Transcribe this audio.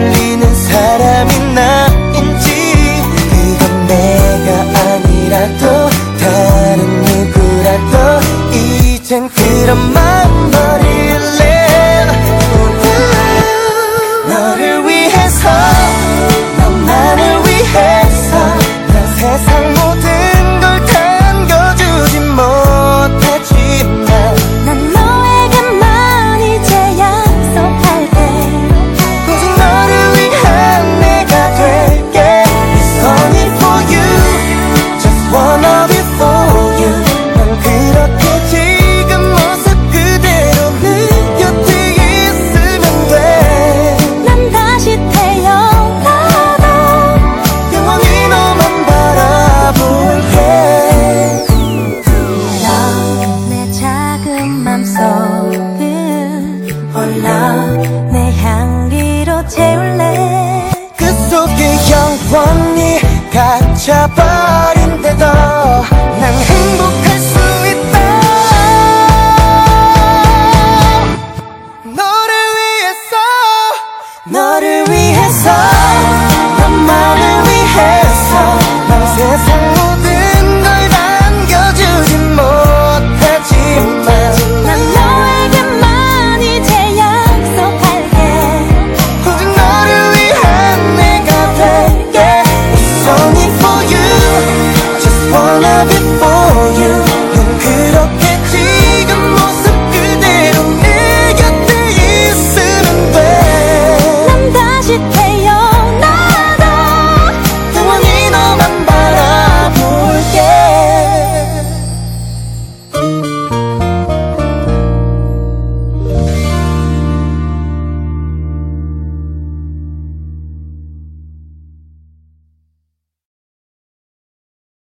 울리는 사람이 나인지 그건 내가 아니라도 다른 누구라도 이젠 그런 마음 chapel